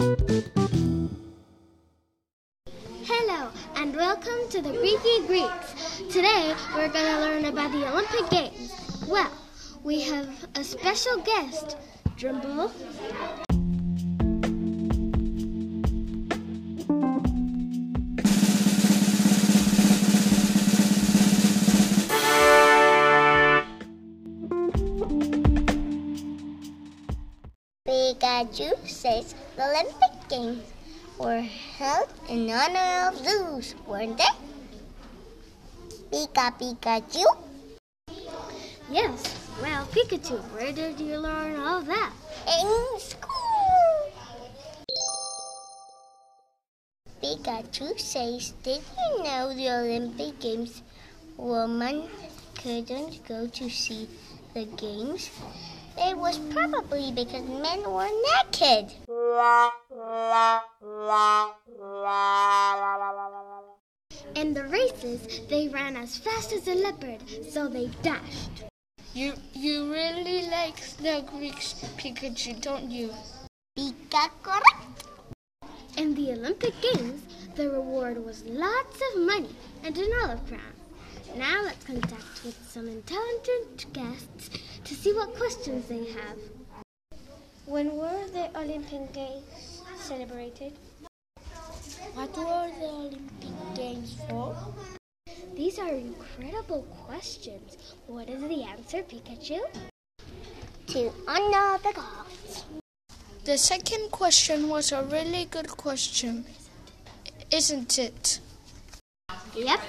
Hello, and welcome to the Greeky Greeks. Today, we're going to learn about the Olympic Games. Well, we have a special guest, Drumble. Pikachu says the Olympic Games were held in honor of Zeus, weren't they? Pika Pikachu? Yes, well, Pikachu, where did you learn all that? In school. Pikachu says, Did you know the Olympic Games women couldn't go to see the games? It was probably because men were naked. In the races, they ran as fast as a leopard, so they dashed. You you really like the Greeks, Pikachu, don't you? Pika correct. In the Olympic Games, the reward was lots of money and an olive crown. Now let's contact with some intelligent guests to see what questions they have. When were the Olympic Games celebrated? What were the Olympic Games for? These are incredible questions. What is the answer, Pikachu? To honor the gods. The second question was a really good question, isn't it? Yep,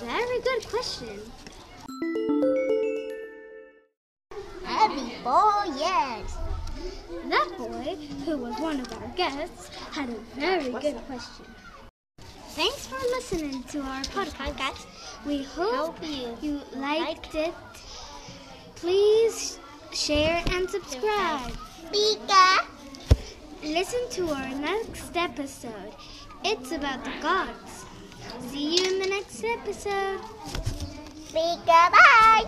very good question. Happy four years. That boy, who was one of our guests, had a very good question. Thanks for listening to our podcast. We hope you liked it. Please share and subscribe. Pika. Listen to our next episode. It's about the gods. See you in the next episode. Pika bye.